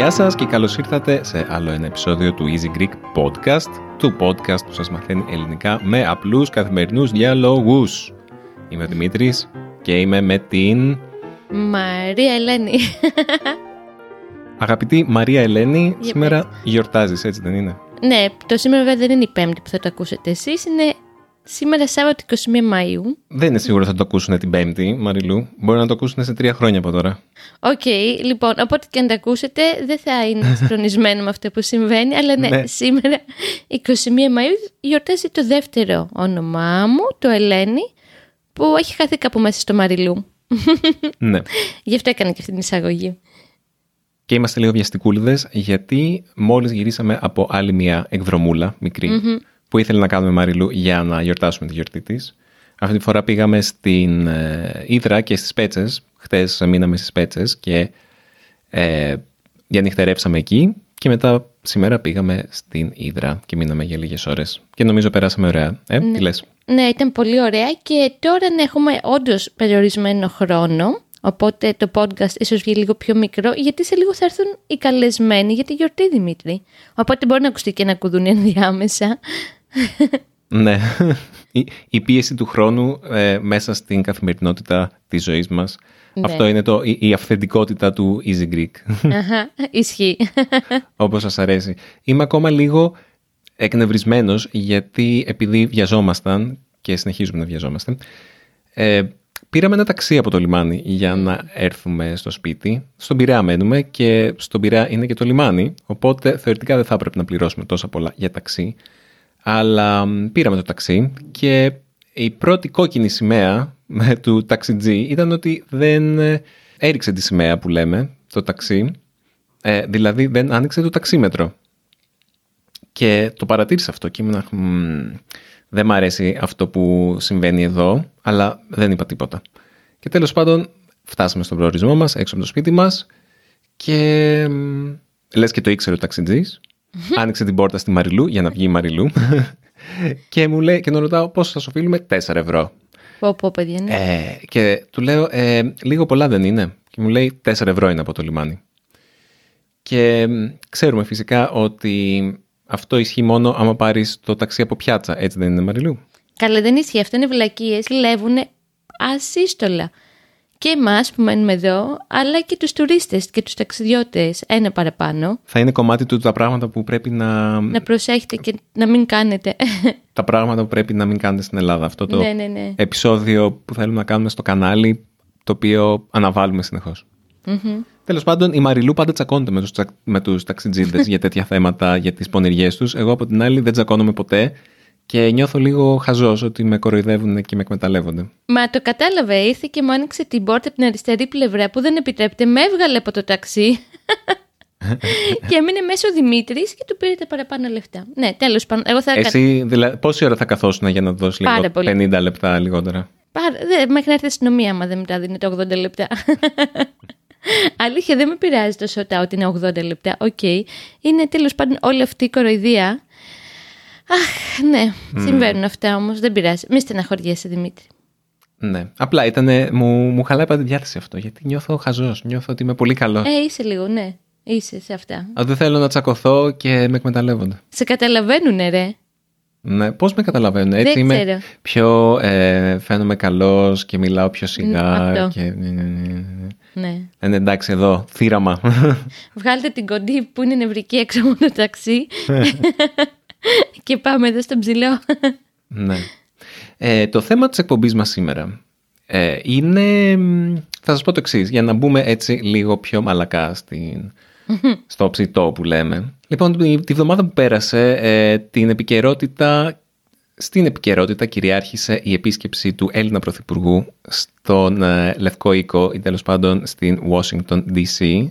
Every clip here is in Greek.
Γεια σας και καλώς ήρθατε σε άλλο ένα επεισόδιο του Easy Greek Podcast, του podcast που σας μαθαίνει ελληνικά με απλούς καθημερινούς διαλόγους. Είμαι ο Δημήτρης και είμαι με την... Μαρία Ελένη. Αγαπητή Μαρία Ελένη, Για σήμερα γιορτάζεις, έτσι δεν είναι; ναι, το σήμερα βέβαια δεν είναι η Πέμπτη που θα το ακούσετε εσείς, είναι σήμερα Σάββατο 21 Μαΐου. Δεν είναι σίγουρο θα το ακούσουν την Πέμπτη, Μαριλού. Μπορεί να το ακούσουν σε τρία χρόνια από τώρα. Οκ, λοιπόν, οπότε και αν το ακούσετε δεν θα είναι συγχρονισμένο με αυτό που συμβαίνει, αλλά ναι, Ναι. σήμερα 21 Μαΐου γιορτάζει το δεύτερο όνομά μου, το Ελένη, που έχει χαθεί κάπου μέσα στο Μαριλού. ναι. Γι' αυτό έκανα και αυτή την εισαγωγή. Και είμαστε λίγο βιαστικούλιδες γιατί μόλις γυρίσαμε από άλλη μια εκδρομούλα μικρή που ήθελε να κάνουμε Μαριλού για να γιορτάσουμε τη γιορτή της. Αυτή τη φορά πήγαμε στην ε, Ήδρα και στις Πέτσες. Χτες μείναμε στις Πέτσες και ε, διανυχτερεύσαμε εκεί και μετά σήμερα πήγαμε στην Ήδρα και μείναμε για λίγες ώρες. Και νομίζω περάσαμε ωραία. Ε, τι λες; Ναι, ήταν πολύ ωραία και τώρα να έχουμε όντως περιορισμένο χρόνο. Οπότε το podcast ίσως βγει λίγο πιο μικρό, γιατί σε λίγο θα έρθουν οι καλεσμένοι για τη γιορτή Δημήτρη. Οπότε μπορεί να ακουστεί και ένα κουδούνι ενδιάμεσα. Ναι. Η, η πίεση του χρόνου ε, μέσα στην καθημερινότητα της ζωής μας. Ναι. Αυτό είναι το, η, η αυθεντικότητα του Easy Greek, Αχα, ισχύει. όπως σας αρέσει. Είμαι ακόμα λίγο εκνευρισμένος γιατί επειδή βιαζόμασταν και συνεχίζουμε να βιαζόμαστε, ε, πήραμε ένα ταξί από το λιμάνι για να έρθουμε στο σπίτι. Στον Πειραιά μένουμε και στον Πειραιά είναι και το λιμάνι, οπότε θεωρητικά δεν θα έπρεπε να πληρώσουμε τόσα πολλά για ταξί. Αλλά μ, πήραμε το ταξί και η πρώτη κόκκινη σημαία με του ταξιτζή ήταν ότι δεν ε, έριξε τη σημαία που λέμε, το ταξί. Ε, δηλαδή δεν άνοιξε το ταξίμετρο. Και το παρατήρησα αυτό και ήμουν «Μμμ, δεν μ' αρέσει αυτό που συμβαίνει εδώ, αλλά δεν είπα τίποτα. Και τέλος πάντων φτάσαμε στον προορισμό μας, έξω από το σπίτι μας και μ, λες και το ήξερε ο ταξιτζής. Άνοιξε την πόρτα στη Μαριλού για να βγει η Μαριλού και μου λέει και τον ρωτάω πόσο θα σου οφείλουμε; 4 ευρώ. πω πω παιδιά, ναι. Ε, και του λέω, ε, λίγο πολλά δεν είναι. Και μου λέει, 4 ευρώ είναι από το λιμάνι. Και μ, ξέρουμε φυσικά ότι αυτό ισχύει μόνο άμα πάρεις το ταξί από πιάτσα. Έτσι δεν είναι, Μαριλού; Καλά δεν ισχύει, αυτό είναι βλακίες, κλέβουν ασύστολα. Και εμάς που μένουμε εδώ, αλλά και τους τουρίστες και τους ταξιδιώτες, ένα παραπάνω. Θα είναι κομμάτι του τα πράγματα που πρέπει να... Να προσέχετε και να μην κάνετε. Τα πράγματα που πρέπει να μην κάνετε στην Ελλάδα. Αυτό το ναι, ναι, ναι. επεισόδιο που θέλουμε να κάνουμε στο κανάλι, το οποίο αναβάλουμε συνεχώς. Μμμ. Τέλος πάντων, η Μαριλού πάντα τσακώνεται με τους, τσα- με τους ταξιτζίδες για τέτοια θέματα, για τις πονηριές τους. Εγώ από την άλλη δεν τσακώνομαι ποτέ και νιώθω λίγο χαζός ότι με κοροϊδεύουν και με εκμεταλλεύονται. Μα το κατάλαβε, ήρθε και μου άνοιξε την πόρτα από την αριστερή πλευρά που δεν επιτρέπεται, με έβγαλε από το ταξί. και έμεινε μέσα ο Δημήτρης και του πήρε τα παραπάνω λεφτά. Ναι, τέλος πάντων. Εγώ θα. Εσύ, δηλαδή, πόση ώρα θα καθόσουν για να δώσεις λίγο Πάρα πολύ. 50 λεπτά λιγότερα; Πάρα... Δε, μέχρι να έρθει η αστυνομία, άμα δεν μετά δίνει τα 80 λεπτά. Αλήθεια, δεν με πειράζει τόσο τα ότι είναι 80 λεπτά. Οκ. Είναι τέλος πάντων όλη αυτή η κοροϊδία. Αχ, ναι, συμβαίνουν αυτά όμως. Δεν πειράζει. Μη στεναχωριέσαι, Δημήτρη. Ναι. Απλά ήταν, μου, μου χαλάει πάντα τη διάθεση αυτό, γιατί νιώθω χαζός, νιώθω ότι είμαι πολύ καλός. Ε, είσαι λίγο, ναι. Είσαι σε αυτά. Α, Δεν θέλω να τσακωθώ και με εκμεταλλεύονται. Σε καταλαβαίνουνε, ρε. Ναι, πώς με καταλαβαίνουν, έτσι Δεν είμαι ξέρω. πιο, ε, φαίνομαι καλός και μιλάω πιο σιγά αυτό. και... ναι, ναι, ναι, ναι. Ναι. Ε, ναι, εντάξει, εδώ, θύραμα. Βγάλτε την κοντή που είναι νευρική έξω από το ταξί. και πάμε εδώ στο ψηλό. ναι. Ε, το θέμα της εκπομπής μας σήμερα ε, είναι, μ, θα σας πω το εξής, για να μπούμε έτσι λίγο πιο μαλακά στην, στο ψητό που λέμε. Λοιπόν, τη, τη βδομάδα που πέρασε, ε, την επικαιρότητα, στην επικαιρότητα κυριάρχησε η επίσκεψη του Έλληνα Πρωθυπουργού στον ε, Λευκό Οίκο ή τέλος πάντων στην Washington DC.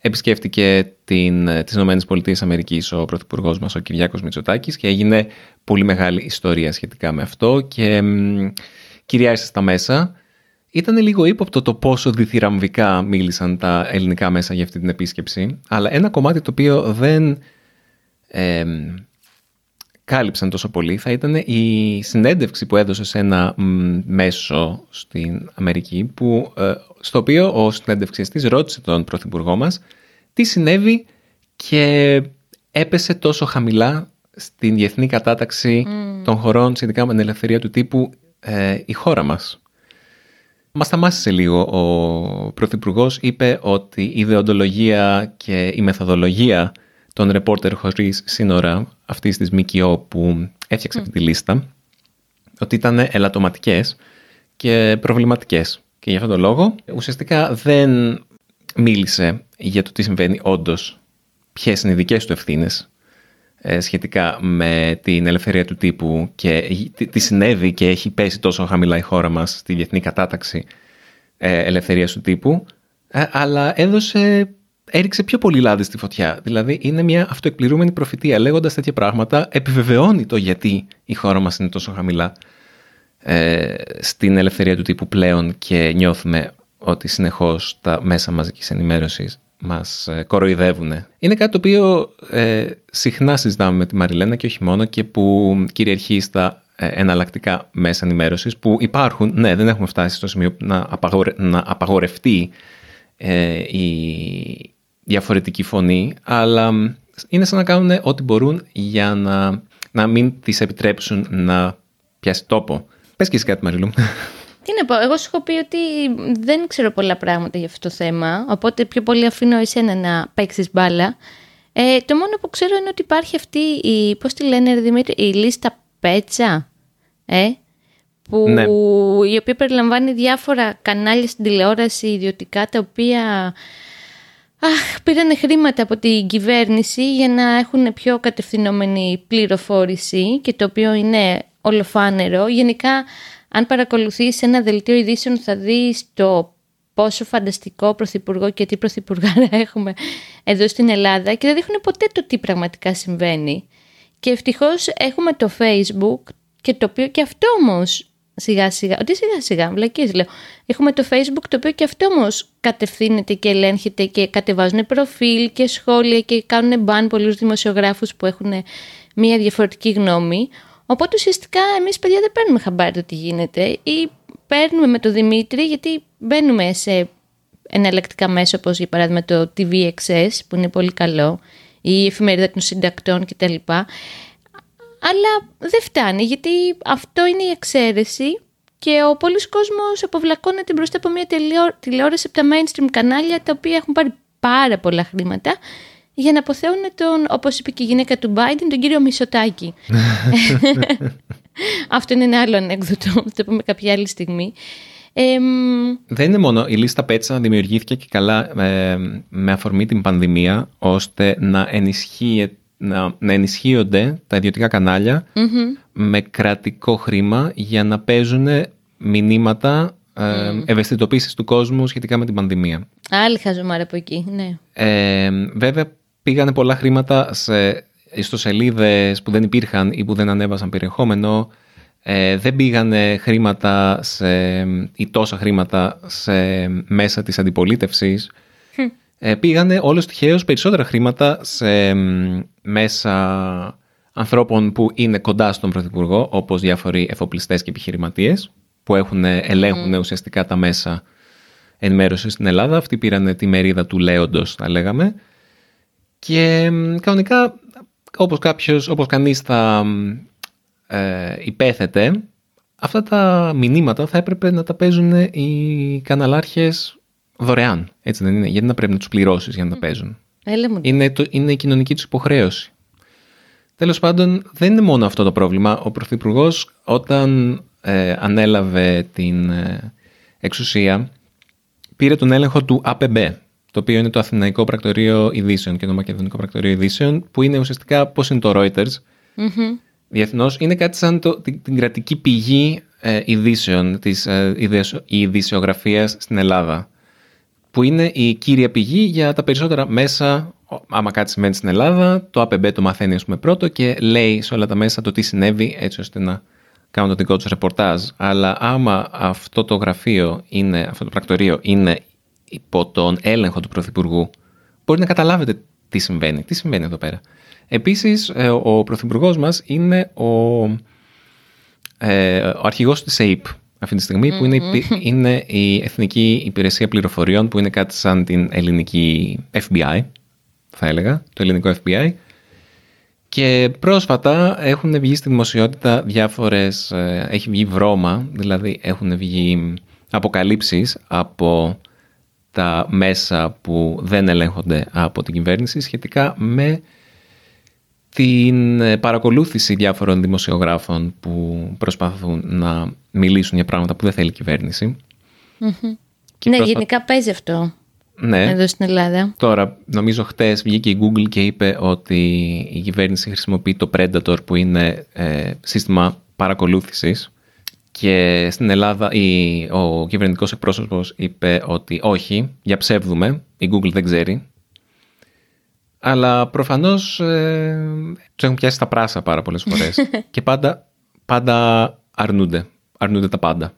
Επισκέφτηκε την, ε, τις Ηνωμένες Πολιτείες Αμερικής ο Πρωθυπουργός μας, ο Κυριάκος Μητσοτάκης και έγινε πολύ μεγάλη ιστορία σχετικά με αυτό και μ, κυριάρχησε στα μέσα Ήταν λίγο ύποπτο το πόσο διθυραμβικά μίλησαν τα ελληνικά μέσα για αυτή την επίσκεψη, αλλά ένα κομμάτι το οποίο δεν ε, κάλυψαν τόσο πολύ θα ήταν η συνέντευξη που έδωσε σε ένα μέσο στην Αμερική, που, ε, στο οποίο ο συνέντευξης ρώτησε τον Πρωθυπουργό μας τι συνέβη και έπεσε τόσο χαμηλά στην διεθνή κατάταξη των χωρών σχετικά με την ελευθερία του τύπου ε, η χώρα μας. Μα σταμάσισε λίγο. Ο Πρωθυπουργός είπε ότι η ιδεοντολογία και η μεθοδολογία των ρεπόρτερ χωρίς σύνορα αυτής της ΜΚΟ που έφτιαξε αυτή τη λίστα, ότι ήταν ελαττωματικές και προβληματικές. Και για αυτόν τον λόγο ουσιαστικά δεν μίλησε για το τι συμβαίνει όντως, ποιες είναι οι δικές του ευθύνες ε, σχετικά με την ελευθερία του τύπου και τι συνέβη και έχει πέσει τόσο χαμηλά η χώρα μας στη διεθνή κατάταξη ε, ελευθερίας του τύπου, ε, αλλά έδωσε, έριξε πιο πολύ λάδι στη φωτιά. Δηλαδή είναι μια αυτοεκπληρούμενη προφητεία. Λέγοντας τέτοια πράγματα επιβεβαιώνει το γιατί η χώρα μας είναι τόσο χαμηλά στην ελευθερία του τύπου πλέον και νιώθουμε ότι συνεχώς τα μέσα μαζικής ενημέρωσης μας ε, κοροϊδεύουν. Είναι κάτι το οποίο ε, συχνά συζητάμε με τη Μαριλένα και όχι μόνο και που κυριαρχεί στα ε, εναλλακτικά μέσα ενημέρωσης που υπάρχουν. Ναι, δεν έχουμε φτάσει στο σημείο να, απαγορε, να απαγορευτεί ε, η διαφορετική φωνή, αλλά είναι σαν να κάνουν ό,τι μπορούν για να, να μην τις επιτρέψουν να πιάσει τόπο. Πες και εσύ κάτι Μαριλού. Τι να πω, εγώ σου έχω πει ότι δεν ξέρω πολλά πράγματα για αυτό το θέμα, οπότε πιο πολύ αφήνω εσένα να παίξεις μπάλα. Ε, το μόνο που ξέρω είναι ότι υπάρχει αυτή η, πώς τη λένε Δημήτρη, η λίστα πέτσα, ε, που, ναι. η οποία περιλαμβάνει διάφορα κανάλια στην τηλεόραση ιδιωτικά, τα οποία αχ, πήραν χρήματα από την κυβέρνηση για να έχουν πιο κατευθυνόμενη πληροφόρηση και το οποίο είναι ολοφάνερο. Γενικά αν παρακολουθείς ένα δελτίο ειδήσεων θα δεις το πόσο φανταστικό πρωθυπουργό και τι πρωθυπουργά έχουμε εδώ στην Ελλάδα και δεν δείχνουν ποτέ το τι πραγματικά συμβαίνει. Και ευτυχώς έχουμε το facebook και το οποίο και αυτό όμως σιγά σιγά, ότι σιγά σιγά, βλακίες λέω, έχουμε το facebook το οποίο και αυτό όμως κατευθύνεται και ελέγχεται και κατεβάζουν προφίλ και σχόλια και κάνουν μπαν πολλούς δημοσιογράφους που έχουν μια διαφορετική γνώμη. Οπότε ουσιαστικά εμείς παιδιά δεν παίρνουμε χαμπάρι το τι γίνεται ή παίρνουμε με το Δημήτρη γιατί μπαίνουμε σε εναλλακτικά μέσα όπως για παράδειγμα το TVXS που είναι πολύ καλό ή η εφημερίδα των συντακτών κτλ. Αλλά δεν φτάνει γιατί αυτό είναι η εξαίρεση και ο πολλής κόσμος αποβλακώνεται μπροστά από μια τηλεόραση από τα mainstream κανάλια τα οποία έχουν πάρει πάρα πολλά χρήματα για να αποθέουν τον, όπως είπε και η γυναίκα του Biden, τον κύριο Μισοτάκη. Αυτό είναι ένα άλλο ανέκδοτο, θα το πούμε κάποια άλλη στιγμή. Δεν είναι μόνο. Η λίστα Πέτσα δημιουργήθηκε και καλά ε, με αφορμή την πανδημία, ώστε να, να, να ενισχύονται τα ιδιωτικά με κρατικό χρήμα για να παίζουν μηνύματα ε, ευαισθητοποίησης του κόσμου σχετικά με την πανδημία. Άλλη χαζομάρα από εκεί, ναι. Ε, βέβαια πήγανε πολλά χρήματα σε ιστοσελίδες που δεν υπήρχαν ή που δεν ανέβασαν περιεχόμενο. Ε, δεν πήγανε χρήματα σε, ή τόσα χρήματα σε μέσα της αντιπολίτευσης. Ε, πήγανε όλος τυχαίως περισσότερα χρήματα σε μέσα ανθρώπων που είναι κοντά στον Πρωθυπουργό, όπως διάφοροι εφοπλιστές και επιχειρηματίες, που έχουν, ελέγχουν ουσιαστικά τα μέσα ενημέρωσης στην Ελλάδα. Αυτοί πήραν τη μερίδα του λέοντος, θα λέγαμε. Και κανονικά, όπως, κάποιος, όπως κανείς θα ε, υπέθετε, αυτά τα μηνύματα θα έπρεπε να τα παίζουν οι καναλάρχες δωρεάν. Έτσι δεν είναι, γιατί να πρέπει να τους πληρώσεις για να τα παίζουν; Είναι, το, είναι η κοινωνική τους υποχρέωση. Τέλος πάντων, δεν είναι μόνο αυτό το πρόβλημα. Ο Πρωθυπουργός όταν ε, ανέλαβε την ε, εξουσία πήρε τον έλεγχο του ΑΠΜ, το οποίο είναι το Αθηναϊκό Πρακτορείο Ειδήσεων και το Μακεδονικό Πρακτορείο Ειδήσεων, που είναι ουσιαστικά πώς είναι το Reuters mm-hmm. διεθνώς. Είναι κάτι σαν το, την, την κρατική πηγή ε, ειδήσεων, της ε, ειδησιογραφίας στην Ελλάδα. Που είναι η κύρια πηγή για τα περισσότερα μέσα. Άμα κάτι σημαίνει στην Ελλάδα, το ΑΠΜ το μαθαίνει, ας πούμε, πρώτο και λέει σε όλα τα μέσα το τι συνέβη, έτσι ώστε να κάνουν το δικό τους ρεπορτάζ, αλλά άμα αυτό το γραφείο, είναι, αυτό το πρακτορείο είναι υπό τον έλεγχο του Πρωθυπουργού, μπορεί να καταλάβετε τι συμβαίνει. Τι συμβαίνει εδώ πέρα. Επίσης, ε, ο Πρωθυπουργός μας είναι ο, ε, ο αρχηγός της ΑΕΠ αυτή τη στιγμή, που είναι, είναι η Εθνική Υπηρεσία Πληροφοριών, που είναι κάτι σαν την ελληνική FBI, θα έλεγα, το ελληνικό FBI. Και πρόσφατα έχουν βγει στη δημοσιότητα διάφορες, ε, έχει βγει βρώμα, δηλαδή έχουν βγει αποκαλύψεις από τα μέσα που δεν ελέγχονται από την κυβέρνηση σχετικά με την ε, παρακολούθηση διάφορων δημοσιογράφων που προσπαθούν να μιλήσουν για πράγματα που δεν θέλει η κυβέρνηση. ναι, γενικά παίζει αυτό ναι. εδώ στην Ελλάδα. Τώρα, νομίζω χτες βγήκε η Google και είπε ότι η κυβέρνηση χρησιμοποιεί το Predator που είναι ε, σύστημα παρακολούθησης και στην Ελλάδα η, ο κυβερνητικός εκπρόσωπος είπε ότι όχι, για ψεύδουμε, η Google δεν ξέρει. Αλλά προφανώς ε, τους έχουν πιάσει τα πράσα πάρα πολλές φορές και πάντα, πάντα αρνούνται, αρνούνται τα πάντα.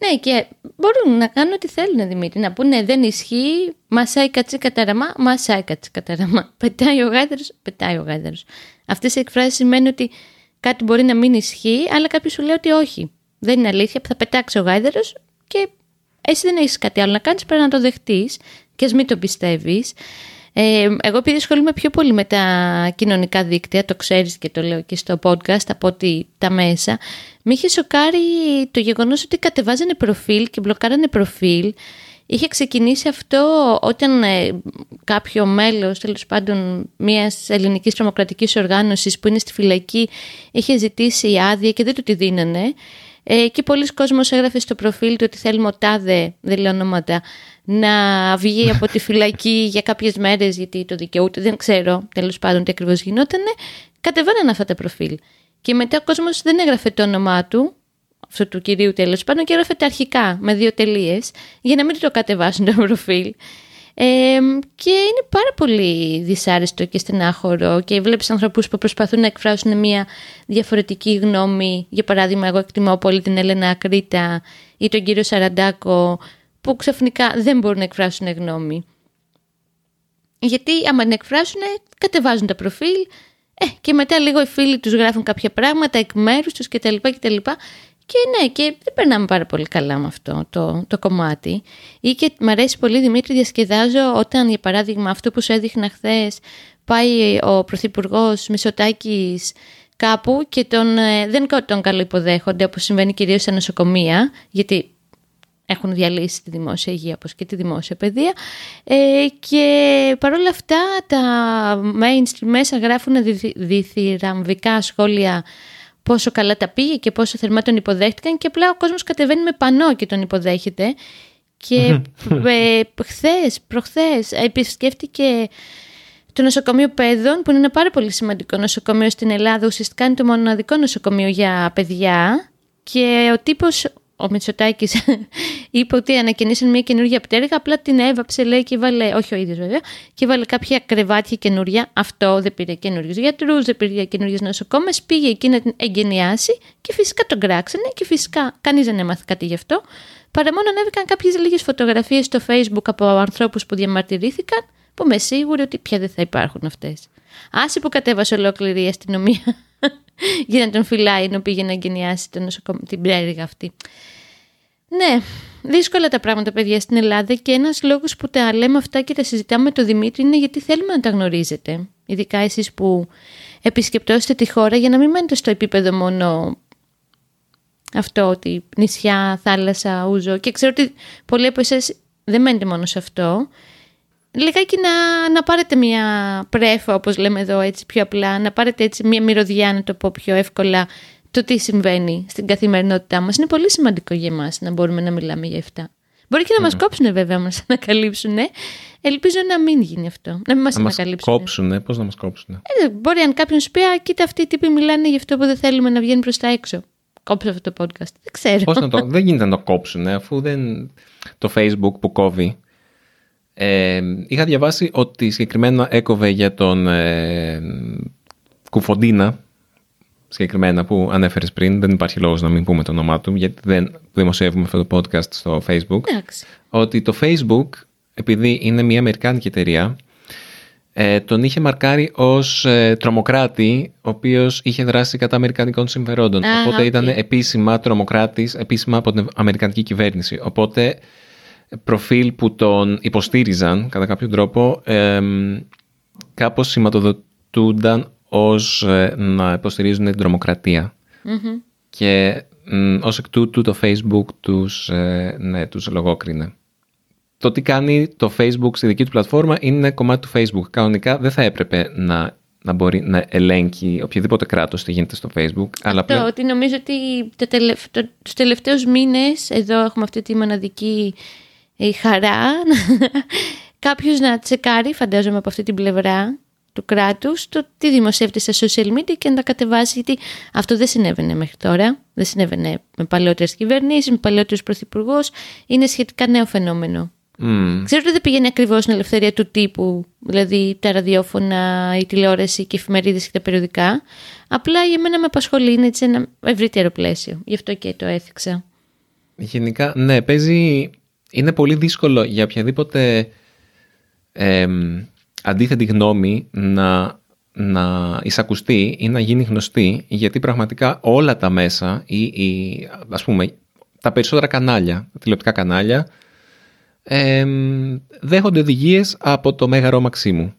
Ναι, και μπορούν να κάνουν ό,τι θέλουν, Δημήτρη. Να πούνε δεν ισχύει, μασάει κατσί καταραμά, μασάει κατσί καταραμά. Πετάει ο γάιδαρος, πετάει ο γάιδαρος. Αυτές οι εκφράσεις σημαίνουν ότι κάτι μπορεί να μην ισχύει, αλλά κάποιος σου λέει ότι όχι. Δεν είναι αλήθεια, θα πετάξει ο γάιδαρο και εσύ δεν έχεις κάτι άλλο να κάνεις, πρέπει να το δεχτείς και ας μην το πιστεύεις. Ε, εγώ επειδή ασχολούμαι πιο πολύ με τα κοινωνικά δίκτυα, το ξέρεις και το λέω και στο podcast από ότι τα μέσα, με είχε σοκάρει το γεγονός ότι κατεβάζανε προφίλ και μπλοκάρανε προφίλ. Είχε ξεκινήσει αυτό όταν ε, κάποιο μέλος, τέλος πάντων μιας ελληνικής τρομοκρατικής οργάνωσης που είναι στη φυλακή, είχε ζητήσει άδεια και δεν του τη δίνανε. Ε, και πολλοί κόσμος έγραφε στο προφίλ του ότι θέλουμε ο τάδε, δεν λέω ονόματα, να βγει από τη φυλακή για κάποιες μέρες γιατί το δικαιούται, δεν ξέρω τέλος πάντων τι ακριβώς γινότανε, κατεβαίνανε αυτά τα προφίλ. Και μετά ο κόσμος δεν έγραφε το όνομά του, αυτού του κυρίου τέλος πάντων, και έγραφε τα αρχικά με δύο τελείες, για να μην το κατεβάσουν το προφίλ. Ε, και είναι πάρα πολύ δυσάρεστο και στενάχωρο και βλέπεις ανθρώπους που προσπαθούν να εκφράσουν μια διαφορετική γνώμη. Για παράδειγμα, εγώ εκτιμώ πολύ την Έλενα Ακρίτα ή τον κύριο Σαραντάκο που ξαφνικά δεν μπορούν να εκφράσουν γνώμη. Γιατί άμα την εκφράσουν, κατεβάζουν τα προφίλ ε, και μετά λίγο οι φίλοι τους γράφουν κάποια πράγματα εκ μέρους τους κτλ. κτλ. Και ναι, και δεν περνάμε πάρα πολύ καλά με αυτό το, το κομμάτι. Ή και μ' αρέσει πολύ, Δημήτρη, διασκεδάζω όταν, για παράδειγμα, αυτό που σου έδειχνα χθες, πάει ο Πρωθυπουργός Μισοτάκη κάπου και τον, ε, δεν τον καλουποδέχονται, όπως συμβαίνει κυρίως στα νοσοκομεία, γιατί έχουν διαλύσει τη δημόσια υγεία όπως και τη δημόσια παιδεία ε, και παρόλα αυτά τα mainstream μέσα γράφουν διθυραμβικά σχόλια πόσο καλά τα πήγε και πόσο θερμά τον υποδέχτηκαν και απλά ο κόσμος κατεβαίνει με πανό και τον υποδέχεται. Και ε, χθες, προχθές επισκέφτηκε το νοσοκομείο παιδών που είναι ένα πάρα πολύ σημαντικό νοσοκομείο στην Ελλάδα. Ουσιαστικά είναι το μοναδικό νοσοκομείο για παιδιά. Και ο τύπος ο Μητσοτάκης είπε ότι ανακαινήσαν μια καινούργια πτέρυγα, απλά την έβαψε, λέει, και βάλε, όχι ο ίδιος βέβαια, και βάλε κάποια κρεβάτια καινούργια. Αυτό δεν πήρε καινούριους γιατρούς, δεν πήρε καινούριες νοσοκόμες. Πήγε εκεί να την εγκαινιάσει και φυσικά τον κράξανε και φυσικά κανείς δεν έμαθε κάτι γι' αυτό. Παρά μόνο ανέβηκαν κάποιες λίγες φωτογραφίες στο Facebook από ανθρώπους που διαμαρτυρήθηκαν, που είμαι σίγουρη ότι πια δεν θα υπάρχουν αυτές. Άσε που κατέβασε ολόκληρη η αστυνομία για να τον φυλάει ενώ πήγε να εγκαινιάσει το νοσοκομ... την πρέριγα αυτή. Ναι, δύσκολα τα πράγματα παιδιά στην Ελλάδα και ένας λόγος που τα λέμε αυτά και τα συζητάμε με τον Δημήτρη είναι γιατί θέλουμε να τα γνωρίζετε. Ειδικά εσείς που επισκεπτώσετε τη χώρα για να μην μένετε στο επίπεδο μόνο αυτό ότι νησιά, θάλασσα, ούζο και ξέρω ότι πολλοί από εσάς δεν μένετε μόνο σε αυτό λιγάκι να, να πάρετε μια πρέφα, όπως λέμε εδώ έτσι πιο απλά, να πάρετε έτσι μια μυρωδιά, να το πω πιο εύκολα, το τι συμβαίνει στην καθημερινότητά μας. Είναι πολύ σημαντικό για εμάς να μπορούμε να μιλάμε για αυτά. Μπορεί και να mm. μας κόψουν βέβαια, να μας ανακαλύψουν. Ελπίζω να μην γίνει αυτό. Να μην μας να ανακαλύψουν. Να μας κόψουν, πώς να μας κόψουν. Ε, μπορεί αν κάποιον σου πει, α, κοίτα αυτοί οι τύποι μιλάνε για αυτό που δεν θέλουμε να βγαίνει προς τα έξω. Κόψε αυτό το podcast. Δεν ξέρω. Πώς να το, δεν γίνεται να το κόψουν, αφού δεν... το facebook που κόβει ε, είχα διαβάσει ότι συγκεκριμένα έκοβε για τον ε, Κουφοντίνα συγκεκριμένα που ανέφερες πριν, δεν υπάρχει λόγος να μην πούμε το όνομά του, γιατί δεν δημοσιεύουμε αυτό το podcast στο Facebook, Εντάξει. ότι το Facebook, επειδή είναι μια αμερικάνικη εταιρεία, ε, τον είχε μαρκάρει ως ε, τρομοκράτη, ο οποίος είχε δράσει κατά αμερικανικών συμφερόντων. Α, Οπότε οκ. ήταν επίσημα τρομοκράτης, επίσημα από την αμερικανική κυβέρνηση. Οπότε προφίλ που τον υποστήριζαν κατά κάποιο τρόπο ε, κάπως σηματοδοτούνταν ως ε, να υποστηρίζουν την τρομοκρατία. Μμμ. Και μ, ως εκ τούτου το Facebook τους, ε, ναι, τους λογόκρινε. Το τι κάνει το Facebook στη δική του πλατφόρμα είναι κομμάτι του Facebook. Κανονικά δεν θα έπρεπε να, να μπορεί να ελέγχει οποιοδήποτε κράτος τι γίνεται στο Facebook. Αλλά Το πλέον, ότι νομίζω ότι το τελευ... το... τους τελευταίους μήνες, εδώ έχουμε αυτή τη μοναδική ε, χαρά, κάποιος να τσεκάρει, φαντάζομαι από αυτή την πλευρά του κράτους, το τι δημοσιεύεται στα social media και να τα κατεβάσει, γιατί αυτό δεν συνέβαινε μέχρι τώρα, δεν συνέβαινε με παλαιότερες κυβερνήσεις, με παλαιότερους πρωθυπουργούς, είναι σχετικά νέο φαινόμενο. μ, Ξέρω ότι δεν πηγαίνει ακριβώς στην ελευθερία του τύπου, δηλαδή τα ραδιόφωνα, η τηλεόραση και οι εφημερίδες και τα περιοδικά. Απλά για μένα με απασχολεί, είναι έτσι ένα ευρύτερο πλαίσιο. Γι' αυτό και το έθιξα. Γενικά, ναι, παίζει... Είναι πολύ δύσκολο για οποιαδήποτε εμ, αντίθετη γνώμη να, να εισακουστεί ή να γίνει γνωστή, γιατί πραγματικά όλα τα μέσα ή, ή ας πούμε τα περισσότερα κανάλια, τα τηλεοπτικά κανάλια, εμ, δέχονται οδηγίες από το Μέγαρο Μαξίμου.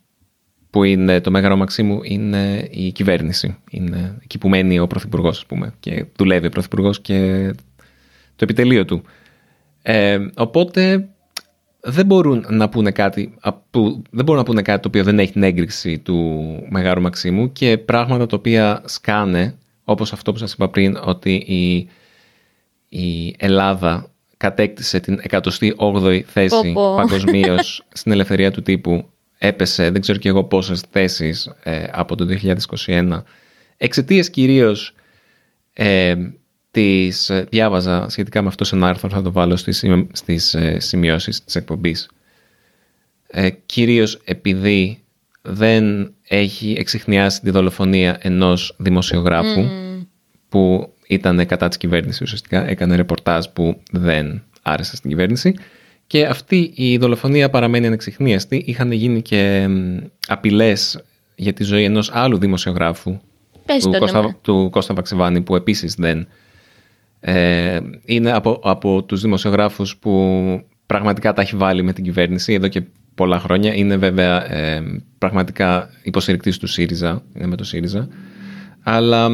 Που είναι το Μέγαρο Μαξίμου είναι η κυβέρνηση. Είναι εκεί που μένει ο Πρωθυπουργός, ας πούμε. Και δουλεύει ο Πρωθυπουργός και το επιτελείο του. Ε, οπότε δεν μπορούν να πούνε κάτι που, δεν μπορούν να πούνε κάτι το οποίο δεν έχει την έγκριση του Μεγάρου Μαξίμου και πράγματα τα οποία σκάνε όπως αυτό που σας είπα πριν ότι η, η Ελλάδα κατέκτησε την 108η θέση Πω, πω. παγκοσμίως στην ελευθερία του τύπου έπεσε δεν ξέρω και εγώ πόσες θέσεις ε, από το 2021 εξαιτίας κυρίως ε, τις ε, διάβαζα σχετικά με αυτό σε ένα άρθρο, θα το βάλω στις, σημει- στις ε, σημειώσεις της εκπομπής. Ε, κυρίως επειδή δεν έχει εξηχνιάσει τη δολοφονία ενός δημοσιογράφου που ήταν κατά της κυβέρνησης ουσιαστικά, έκανε ρεπορτάζ που δεν άρεσε στην κυβέρνηση και αυτή η δολοφονία παραμένει ανεξιχνίαστη. Είχαν γίνει και μ, απειλές για τη ζωή ενός άλλου δημοσιογράφου Πες του, το Κώστα, όνομα. του Κώστα Βαξιβάνη που επίσης δεν ε, είναι από, από τους δημοσιογράφους που πραγματικά τα έχει βάλει με την κυβέρνηση εδώ και πολλά χρόνια. Είναι βέβαια ε, πραγματικά υποστηρικτής του ΣΥΡΙΖΑ, είναι με το ΣΥΡΙΖΑ. Αλλά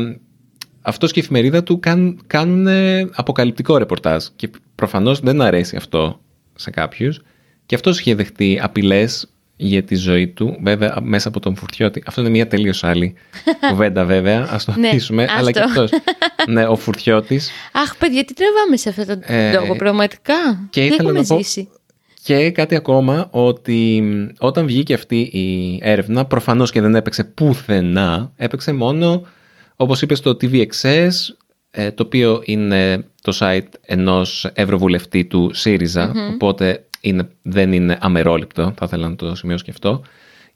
αυτός και η εφημερίδα του κάνουν, κάνουν ε, αποκαλυπτικό ρεπορτάζ και προφανώς δεν αρέσει αυτό σε κάποιους. Και αυτός είχε δεχτεί απειλές για τη ζωή του, βέβαια μέσα από τον Φουρτιώτη. Αυτό είναι μια τελείως άλλη κουβέντα βέβαια, ας το Ναι, αφήσουμε. αλλά και άστο. αυτός. ναι, ο Φουρτιώτης Αχ, παιδιά, τι τραβάμε σε αυτόν τον Ε, λόγο, πραγματικά; και τι ήθελα έχουμε να πω- ζήσει; Και κάτι ακόμα, ότι μ, όταν βγήκε αυτή η έρευνα, προφανώς και δεν έπαιξε πουθενά, έπαιξε μόνο, όπως είπες, στο TVXS, ε, το οποίο είναι το site ενός ευρωβουλευτή του ΣΥΡΙΖΑ, οπότε είναι, δεν είναι αμερόληπτο, θα ήθελα να το σημειώσω και αυτό.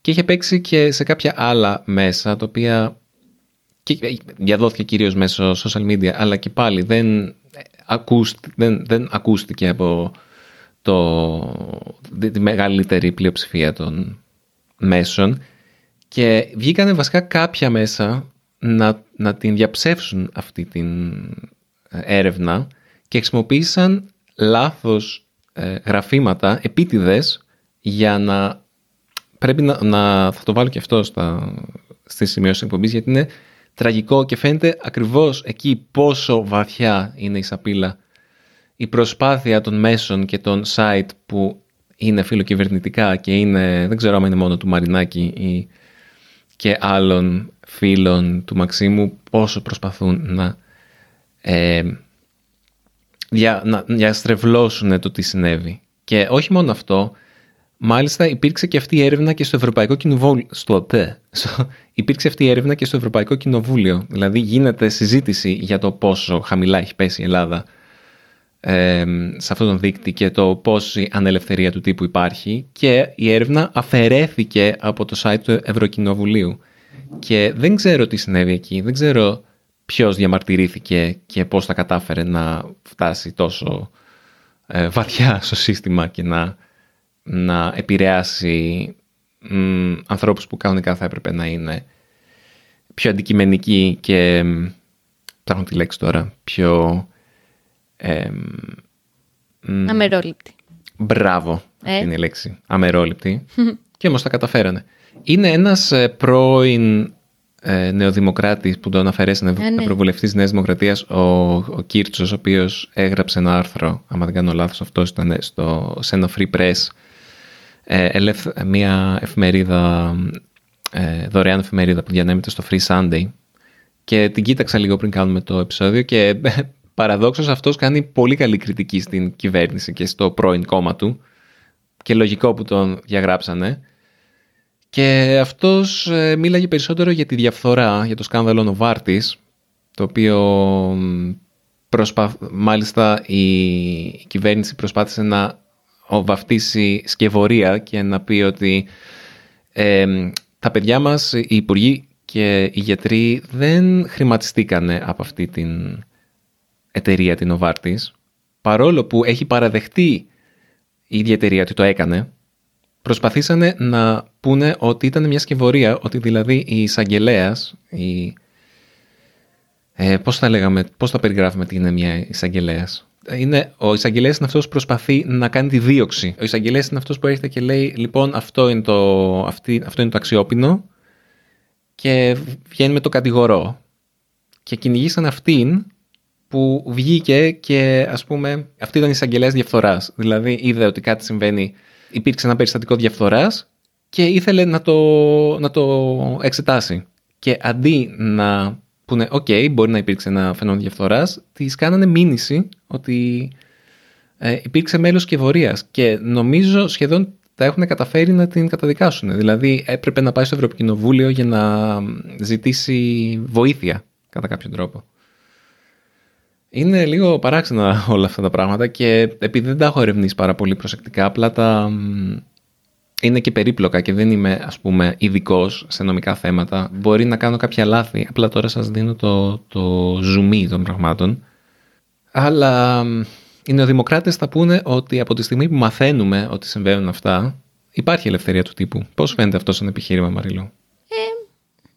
Και είχε παίξει και σε κάποια άλλα μέσα, τα οποία και διαδόθηκε κυρίως μέσω social media, αλλά και πάλι δεν, ακούστη, δεν, δεν ακούστηκε από το, τη τη μεγαλύτερη πλειοψηφία των μέσων και βγήκανε βασικά κάποια μέσα να, να την διαψεύσουν αυτή την ε, έρευνα και χρησιμοποίησαν λάθος ε, γραφήματα επίτηδες για να πρέπει να, να θα το βάλω και αυτό στα, στις σημειώσεις της εκπομπής γιατί είναι τραγικό και φαίνεται ακριβώς εκεί πόσο βαθιά είναι η σαπίλα η προσπάθεια των μέσων και των site που είναι φιλοκυβερνητικά και είναι, δεν ξέρω αν είναι μόνο του Μαρινάκη ή και άλλων φίλων του Μαξίμου πόσο προσπαθούν να, ε, για, να διαστρεβλώσουν το τι συνέβη. Και όχι μόνο αυτό, μάλιστα υπήρξε και αυτή η έρευνα και στο Ευρωπαϊκό Κοινοβούλιο. Στο, τε, στο, υπήρξε αυτή η έρευνα και στο Ευρωπαϊκό Κοινοβούλιο. Δηλαδή γίνεται συζήτηση για το πόσο χαμηλά έχει πέσει η Ελλάδα ε, σε αυτόν τον δείκτη και το πόση ανελευθερία του τύπου υπάρχει και η έρευνα αφαιρέθηκε από το site του Ευρωκοινοβουλίου. Και δεν ξέρω τι συνέβη εκεί, δεν ξέρω ποιος διαμαρτυρήθηκε και πώς θα κατάφερε να φτάσει τόσο ε, βαθιά στο σύστημα και να, να επηρεάσει μ, ανθρώπους που κανονικά θα έπρεπε να είναι πιο αντικειμενικοί και ψάχνω τη λέξη τώρα, πιο... Ε, Αμερόληπτη. Μπράβο, Ε. αυτή είναι η λέξη. Αμερόληπτη. και όμως τα καταφέρανε. Είναι ένας ε, πρώην ε, νεοδημοκράτης που τον αφαιρέσει να ναι. ευρωβουλευτής Νέας Δημοκρατίας, ο, ο Κίρτσος, ο οποίος έγραψε ένα άρθρο, άμα δεν κάνω λάθος αυτό ήταν στο, σε ένα free press, ε, ελεύθ- μια εφημερίδα, ε, δωρεάν εφημερίδα που διανέμεται στο Free Sunday και την κοίταξα λίγο πριν κάνουμε το επεισόδιο και παραδόξως αυτός κάνει πολύ καλή κριτική στην κυβέρνηση και στο πρώην κόμμα του και λογικό που τον διαγράψανε. Και αυτός ε, μίλαγε περισσότερο για τη διαφθορά, για το σκάνδαλο Νοβάρτης, το οποίο μ, προσπα... μάλιστα η... η κυβέρνηση προσπάθησε να ο- βαφτίσει σκευωρία και να πει ότι ε, τα παιδιά μας, οι υπουργοί και οι γιατροί δεν χρηματιστήκανε από αυτή την εταιρεία την Novartis, παρόλο που έχει παραδεχτεί η ίδια εταιρεία ότι το έκανε, προσπαθήσανε να πούνε ότι ήταν μια σκευωρία, ότι δηλαδή η εισαγγελέας, η... Ε, πώς θα λέγαμε, πώς θα περιγράφουμε τι είναι μια εισαγγελέας. Είναι, ο εισαγγελέας είναι αυτός που προσπαθεί να κάνει τη δίωξη. Ο εισαγγελέας είναι αυτός που έρχεται και λέει λοιπόν αυτό είναι το, αυτή, αυτό είναι το αξιόπινο και βγαίνει με το κατηγορό. Και κυνηγήσαν αυτήν που βγήκε και ας πούμε αυτή ήταν η εισαγγελέας διαφθοράς. Δηλαδή είδε ότι κάτι συμβαίνει, υπήρξε ένα περιστατικό διαφθοράς και ήθελε να το, να το εξετάσει. Και αντί να πούνε «ΟΚ, μπορεί να υπήρξε ένα φαινόμενο διαφθοράς», της κάνανε μήνυση ότι ε, υπήρξε μέλος σκευωρίας και νομίζω σχεδόν τα έχουν καταφέρει να την καταδικάσουν. Δηλαδή έπρεπε να πάει στο Ευρωκοινοβούλιο για να ζητήσει βοήθεια κατά κάποιο τρόπο. Είναι λίγο παράξενα όλα αυτά τα πράγματα και επειδή δεν τα έχω ερευνήσει πάρα πολύ προσεκτικά, απλά τα μ, είναι και περίπλοκα και δεν είμαι ας πούμε ειδικός σε νομικά θέματα. Μπορεί να κάνω κάποια λάθη, απλά τώρα σας δίνω το, το ζουμί των πραγμάτων. Αλλά μ, οι νεοδημοκράτες θα πούνε ότι από τη στιγμή που μαθαίνουμε ότι συμβαίνουν αυτά, υπάρχει ελευθερία του τύπου. Πώς φαίνεται αυτό σαν επιχείρημα, Μαριλό;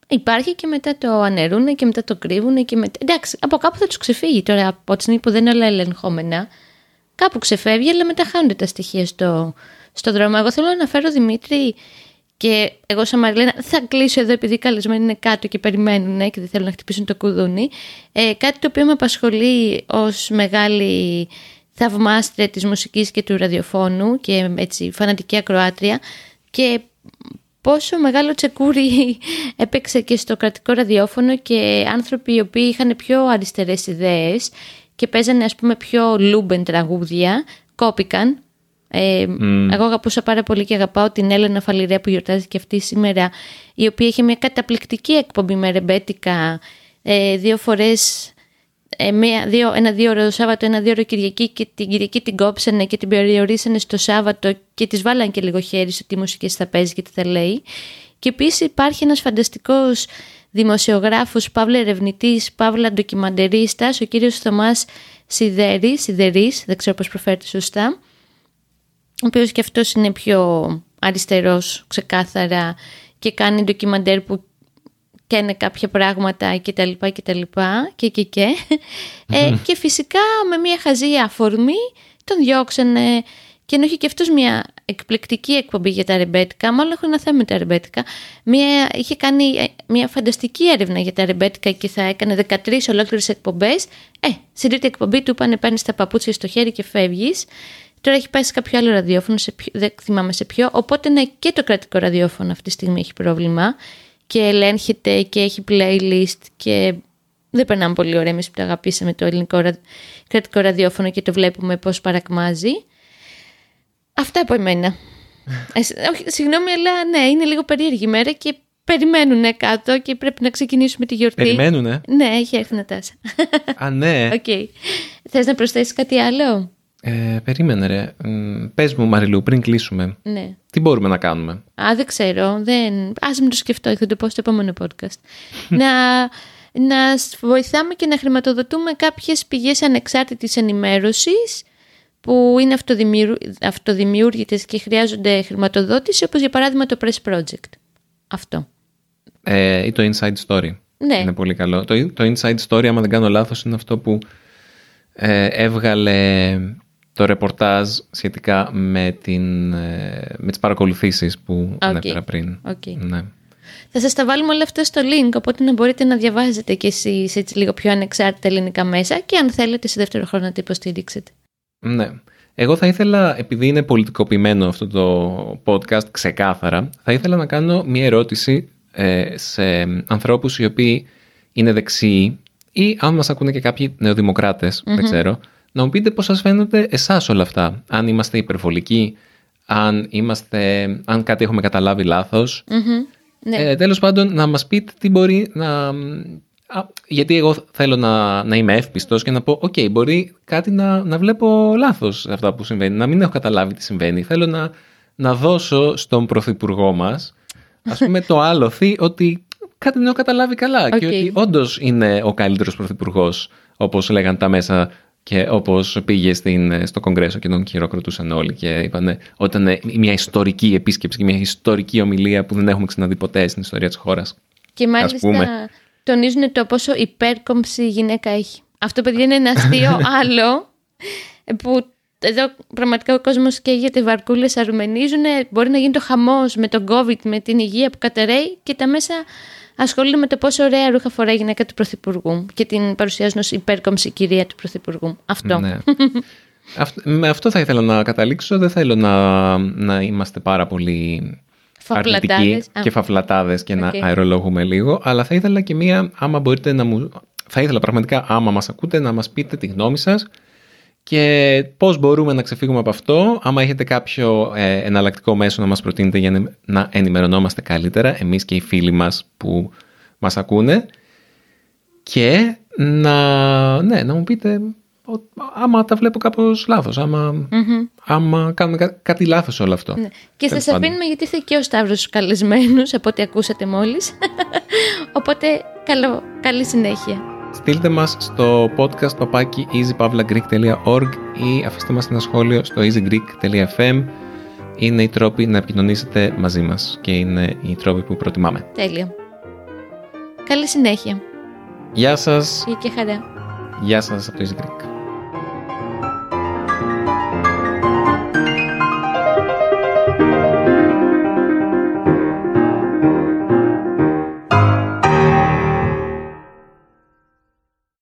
Υπάρχει και μετά το αναιρούν και μετά το κρύβουν και μετά... Εντάξει, από κάπου θα τους ξεφύγει τώρα από τη στιγμή που δεν είναι όλα ελεγχόμενα. Κάπου ξεφεύγει, αλλά μετά χάνονται τα στοιχεία στο, στο δρόμο. Εγώ θέλω να αναφέρω Δημήτρη και εγώ σαν Μαριλένα θα κλείσω εδώ επειδή οι καλεσμένοι είναι κάτω και περιμένουν και δεν θέλουν να χτυπήσουν το κουδούνι. Ε, κάτι το οποίο με απασχολεί ως μεγάλη θαυμάστρια της μουσικής και του ραδιοφώνου και έτσι φανατική ακροάτρια και πόσο μεγάλο τσεκούρι έπαιξε και στο κρατικό ραδιόφωνο και άνθρωποι οι οποίοι είχαν πιο αριστερές ιδέες και παίζανε ας πούμε πιο λούμπεν τραγούδια, κόπηκαν. Ε, Εγώ αγαπούσα πάρα πολύ και αγαπάω την Έλενα Φαλιρέα που γιορτάζει και αυτή σήμερα, η οποία είχε μια καταπληκτική εκπομπή με ρεμπέτικα ε, δύο φορές ε, μία, δύο, ένα δύο ώρο Σάββατο, ένα δύο ώρο Κυριακή και την Κυριακή την κόψανε και την περιορίσανε στο Σάββατο και της βάλανε και λίγο χέρι σε τι μουσικές θα παίζει και τι θα λέει. Και επίσης υπάρχει ένας φανταστικός δημοσιογράφος, παύλα ερευνητής, παύλα ντοκιμαντερίστας, ο κύριος Θωμάς Σιδέρης, Σιδερής, δεν ξέρω πώς προφέρεται σωστά, ο οποίος και αυτός είναι πιο αριστερός ξεκάθαρα και κάνει ντοκιμαντέρ που καίνε κάποια πράγματα και τα λοιπά και τα λοιπά και και και ε, και φυσικά με μια χαζή αφορμή τον διώξανε και ενώ είχε και αυτός μια εκπληκτική εκπομπή για τα ρεμπέτικα, μάλλον έχω ένα θέμα με τα ρεμπέτικα, μια, είχε κάνει ε, μια φανταστική έρευνα για τα ρεμπέτικα και θα έκανε 13 ολόκληρες εκπομπές. Ε, στην τρίτη εκπομπή του είπανε παίρνεις τα παπούτσια στο χέρι και φεύγεις. Τώρα έχει πάει σε κάποιο άλλο ραδιόφωνο, σε ποιο, δεν θυμάμαι σε ποιο. Οπότε ναι, και το κρατικό ραδιόφωνο αυτή τη στιγμή έχει πρόβλημα και ελέγχεται και έχει playlist και δεν περνάμε πολύ ωραία εμείς που το αγαπήσαμε το ελληνικό ρα... κρατικό ραδιόφωνο και το βλέπουμε πώς παρακμάζει. Αυτά από εμένα. ε, όχι, συγγνώμη, αλλά ναι, είναι λίγο περίεργη η μέρα και περιμένουν κάτω και πρέπει να ξεκινήσουμε τη γιορτή. Περιμένουνε; Ναι, έχει έρθει η Νατάσα. Α, ναι. Οκ. okay. Θες να προσθέσεις κάτι άλλο; Ε, περίμενε ρε. Μ, Πες μου Μαριλού πριν κλείσουμε. Ναι. Τι μπορούμε να κάνουμε; Α, δεν ξέρω. Δεν... Ας μην το σκεφτώ, θα το πω στο επόμενο podcast. να να βοηθάμε και να χρηματοδοτούμε κάποιες πηγές ανεξάρτητης ενημέρωσης που είναι αυτοδημιούργητες και χρειάζονται χρηματοδότηση, όπως για παράδειγμα το Press Project. Αυτό. Ε, ή το Inside Story. Ναι. Είναι πολύ καλό. Το, το Inside Story, άμα δεν κάνω λάθος, είναι αυτό που ε, έβγαλε το ρεπορτάζ σχετικά με, την, ε, με τις παρακολουθήσεις που Okay. ανέφερα πριν. Okay. Ναι. Θα σας τα βάλουμε όλα αυτά στο link, οπότε να μπορείτε να διαβάζετε και εσείς έτσι λίγο πιο ανεξάρτητα ελληνικά μέσα και αν θέλετε σε δεύτερο χρόνο να το υποστήριξετε. Ναι. Εγώ θα ήθελα, επειδή είναι πολιτικοποιημένο αυτό το podcast ξεκάθαρα, θα ήθελα να κάνω μια ερώτηση ε, σε ανθρώπους οι οποίοι είναι δεξιοί ή αν μας ακούνε και κάποιοι νεοδημοκράτες, δεν ξέρω, να μου πείτε πώς σας φαίνονται εσάς όλα αυτά. Αν είμαστε υπερβολικοί, αν, είμαστε, αν κάτι έχουμε καταλάβει λάθος. Ναι. Ε, τέλος πάντων, να μας πείτε τι μπορεί να... Α, γιατί εγώ θέλω να, να είμαι εύπιστος και να πω «ΟΚ, μπορεί κάτι να, να βλέπω λάθος σε αυτά που συμβαίνει, να μην έχω καταλάβει τι συμβαίνει. Θέλω να, να δώσω στον πρωθυπουργό μας, ας πούμε το άλλο ότι κάτι δεν έχω καταλάβει καλά και Οκ. ότι όντως είναι ο καλύτερος πρωθυπουργός, όπως λέγαν τα μέσα και όπως πήγε στην, στο Κογκρέσο και τον χειροκροτούσαν όλοι και είπαν ότι ήταν μια ιστορική επίσκεψη και μια ιστορική ομιλία που δεν έχουμε ξαναδεί ποτέ στην ιστορία της χώρας. Και μάλιστα πούμε. τονίζουν το πόσο υπέρκομψη η γυναίκα έχει. Αυτό, παιδιά, είναι ένα αστείο άλλο που εδώ πραγματικά ο κόσμος καίγεται, βαρκούλες αρμενίζουν, μπορεί να γίνεται ο χαμός με τον COVID, με την υγεία που καταρρέει και τα μέσα ασχολούνται με το πόσο ωραία ρούχα φοράει η γυναίκα του Πρωθυπουργού και την παρουσιάζουν ως υπέρκομψη κυρία του Πρωθυπουργού. Αυτό. Ναι. Αυτ- με αυτό θα ήθελα να καταλήξω. Δεν θέλω να, να είμαστε πάρα πολύ αρνητικοί Θαφλατάδες. Α, και θαφλατάδες και Οκ. να αερολογούμε λίγο. Αλλά θα ήθελα και μία, άμα μπορείτε να μου... Θα ήθελα πραγματικά, άμα μας ακούτε, να μας πείτε τη γνώμη σας και πώς μπορούμε να ξεφύγουμε από αυτό. Άμα έχετε κάποιο ε, εναλλακτικό μέσο να μας προτείνετε για να- να ενημερωνόμαστε καλύτερα, εμείς και οι φίλοι μας που μας ακούνε. Και να, ναι, να μου πείτε ο- άμα τα βλέπω κάπως λάθος, άμα, άμα κάνουμε κά- κάτι λάθος σε όλο αυτό. Ναι. Και Τέλος σας πάντων. αφήνουμε γιατί ήρθε και ο Σταύρος στους καλεσμένους από ό,τι ακούσατε μόλις. Οπότε καλό, καλή συνέχεια. Στείλτε μας στο podcast παπάκι easypavlagreek.org ή αφήστε μας ένα σχόλιο στο easygreek.fm Είναι οι τρόποι να επικοινωνήσετε μαζί μας και είναι οι τρόποι που προτιμάμε. Τέλεια. Καλή συνέχεια. Γεια σας, Και χαρά. γεια σας από το Easy Greek.